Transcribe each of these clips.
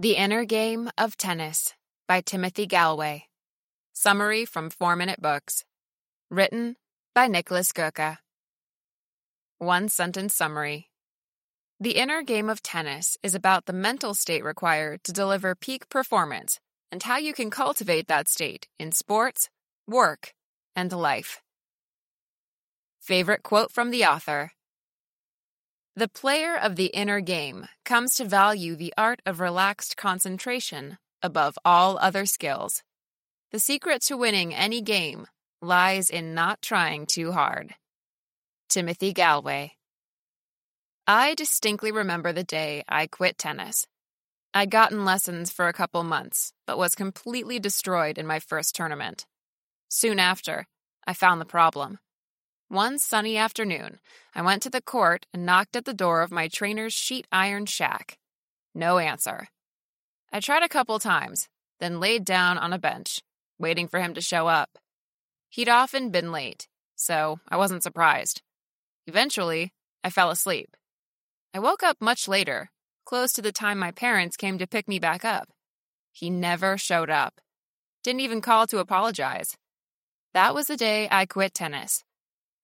The Inner Game of Tennis by Timothy Gallwey. Summary from 4 Minute Books. Written by Nicholas Goeke. One sentence summary. The inner game of tennis is about the mental state required to deliver peak performance and how you can cultivate that state in sports, work, and life. Favorite quote from the author The player of the inner game comes to value the art of relaxed concentration above all other skills. The secret to winning any game lies in not trying too hard. Timothy Gallwey. I distinctly remember the day I quit tennis. I'd gotten lessons for a couple months, but was completely destroyed in my first tournament. Soon after, I found the problem. One sunny afternoon, I went to the court and knocked at the door of my trainer's sheet iron shack. No answer. I tried a couple times, then laid down on a bench, waiting for him to show up. He'd often been late, so I wasn't surprised. Eventually, I fell asleep. I woke up much later, close to the time my parents came to pick me back up. He never showed up. Didn't even call to apologize. That was the day I quit tennis.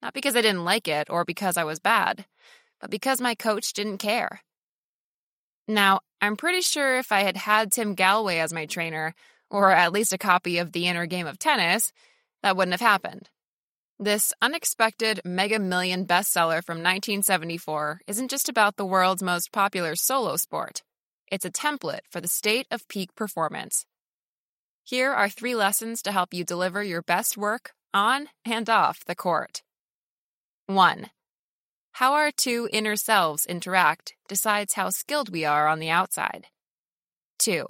Not because I didn't like it or because I was bad, but because my coach didn't care. Now, I'm pretty sure if I had had Tim Gallwey as my trainer, or at least a copy of The Inner Game of Tennis, that wouldn't have happened. This unexpected mega million bestseller from 1974 isn't just about the world's most popular solo sport. It's a template for the state of peak performance. Here are three lessons to help you deliver your best work on and off the court. 1. How our two inner selves interact decides how skilled we are on the outside. 2.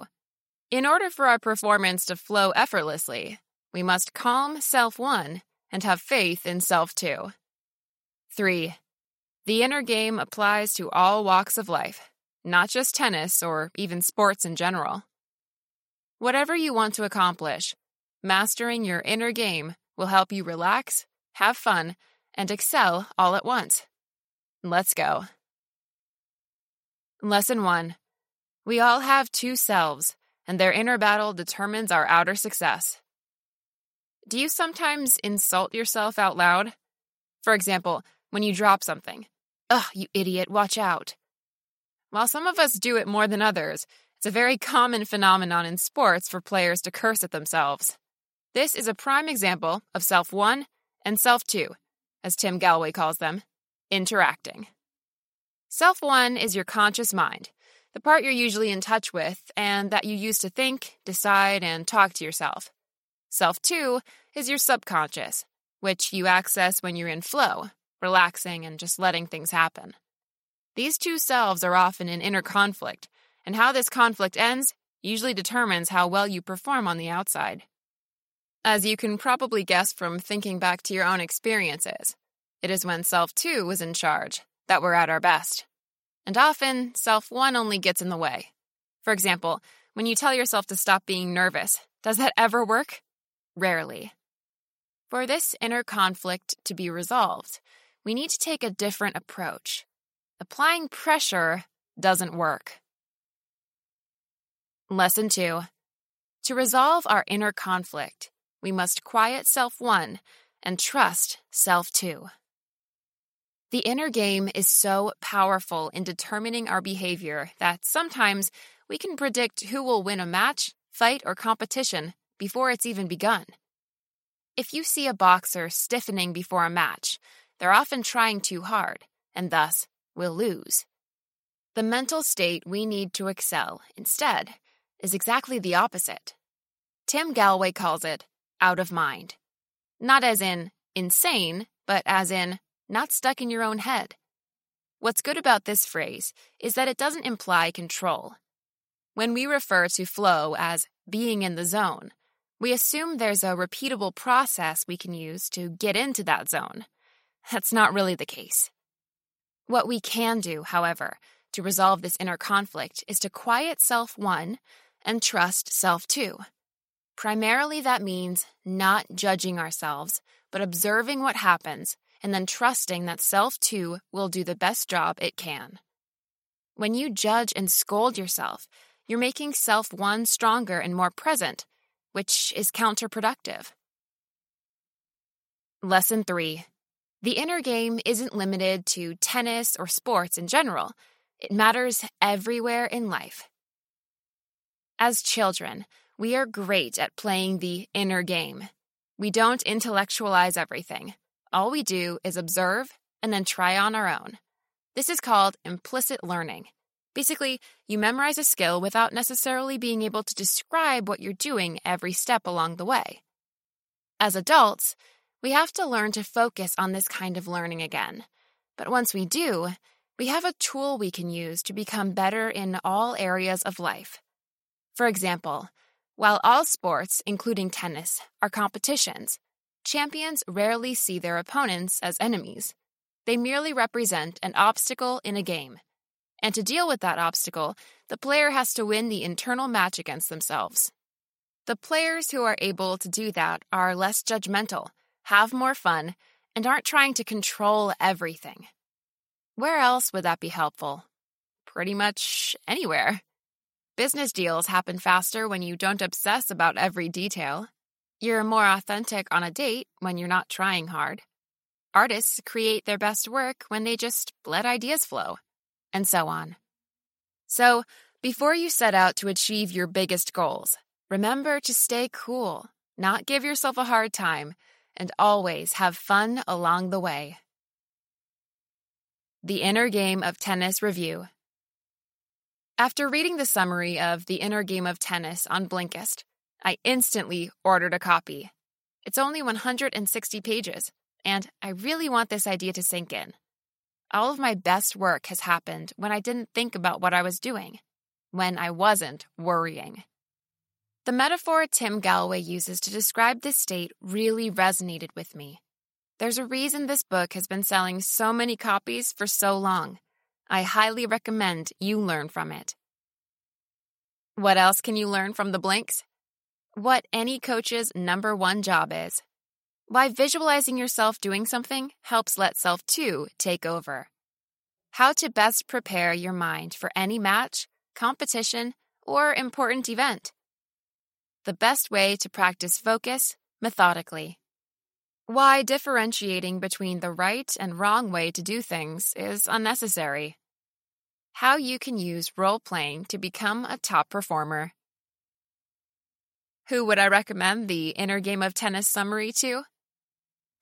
In order for our performance to flow effortlessly, we must calm self 1 and have faith in self 2. 3. The inner game applies to all walks of life, not just tennis or even sports in general. Whatever you want to accomplish, mastering your inner game will help you relax, have fun, and excel all at once. Let's go. Lesson 1 We all have two selves, and their inner battle determines our outer success. Do you sometimes insult yourself out loud? For example, when you drop something. Ugh, you idiot, watch out. While some of us do it more than others, it's a very common phenomenon in sports for players to curse at themselves. This is a prime example of self 1 and self 2 as Tim Gallwey calls them, interacting. Self one is your conscious mind, the part you're usually in touch with and that you use to think, decide, and talk to yourself. Self two is your subconscious, which you access when you're in flow, relaxing and just letting things happen. These two selves are often in inner conflict, and how this conflict ends usually determines how well you perform on the outside. As you can probably guess from thinking back to your own experiences, it is when self 2 was in charge that we're at our best. And often, self 1 only gets in the way. For example, when you tell yourself to stop being nervous, does that ever work? Rarely. For this inner conflict to be resolved, we need to take a different approach. Applying pressure doesn't work. Lesson 2 To resolve our inner conflict, we must quiet self one and trust self two. The inner game is so powerful in determining our behavior that sometimes we can predict who will win a match, fight, or competition before it's even begun. If you see a boxer stiffening before a match, they're often trying too hard, and thus will lose. The mental state we need to excel, instead, is exactly the opposite. Tim Gallwey calls it out of mind. Not as in insane, but as in not stuck in your own head. What's good about this phrase is that it doesn't imply control. When we refer to flow as being in the zone, we assume there's a repeatable process we can use to get into that zone. That's not really the case. What we can do, however, to resolve this inner conflict is to quiet self one and trust self two. Primarily, that means not judging ourselves, but observing what happens and then trusting that self two will do the best job it can. When you judge and scold yourself, you're making self one stronger and more present, which is counterproductive. Lesson 3 The inner game isn't limited to tennis or sports in general, it matters everywhere in life. As children, we are great at playing the inner game. We don't intellectualize everything. All we do is observe and then try on our own. This is called implicit learning. Basically, you memorize a skill without necessarily being able to describe what you're doing every step along the way. As adults, we have to learn to focus on this kind of learning again. But once we do, we have a tool we can use to become better in all areas of life. For example, while all sports, including tennis, are competitions, champions rarely see their opponents as enemies. They merely represent an obstacle in a game. And to deal with that obstacle, the player has to win the internal match against themselves. The players who are able to do that are less judgmental, have more fun, and aren't trying to control everything. Where else would that be helpful? Pretty much anywhere. Business deals happen faster when you don't obsess about every detail. You're more authentic on a date when you're not trying hard. Artists create their best work when they just let ideas flow, and so on. So, before you set out to achieve your biggest goals, remember to stay cool, not give yourself a hard time, and always have fun along the way. The Inner Game of Tennis Review After reading the summary of The Inner Game of Tennis on Blinkist, I instantly ordered a copy. It's only 160 pages and I really want this idea to sink in. All of my best work has happened when I didn't think about what I was doing, when I wasn't worrying. The metaphor Tim Gallwey uses to describe this state really resonated with me. There's a reason this book has been selling so many copies for so long. I highly recommend you learn from it. What else can you learn from the blinks? What any coach's number one job is why visualizing yourself doing something helps let self 2 take over. How to best prepare your mind for any match, competition, or important event. The best way to practice focus methodically. Why differentiating between the right and wrong way to do things is unnecessary. How you can use role playing to become a top performer. Who would I recommend the Inner Game of Tennis summary to?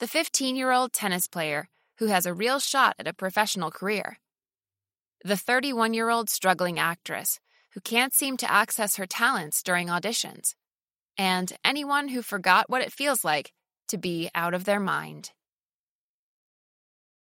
the 15 year old tennis player who has a real shot at a professional career, the 31 year old struggling actress who can't seem to access her talents during auditions, and anyone who forgot what it feels like to be out of their mind.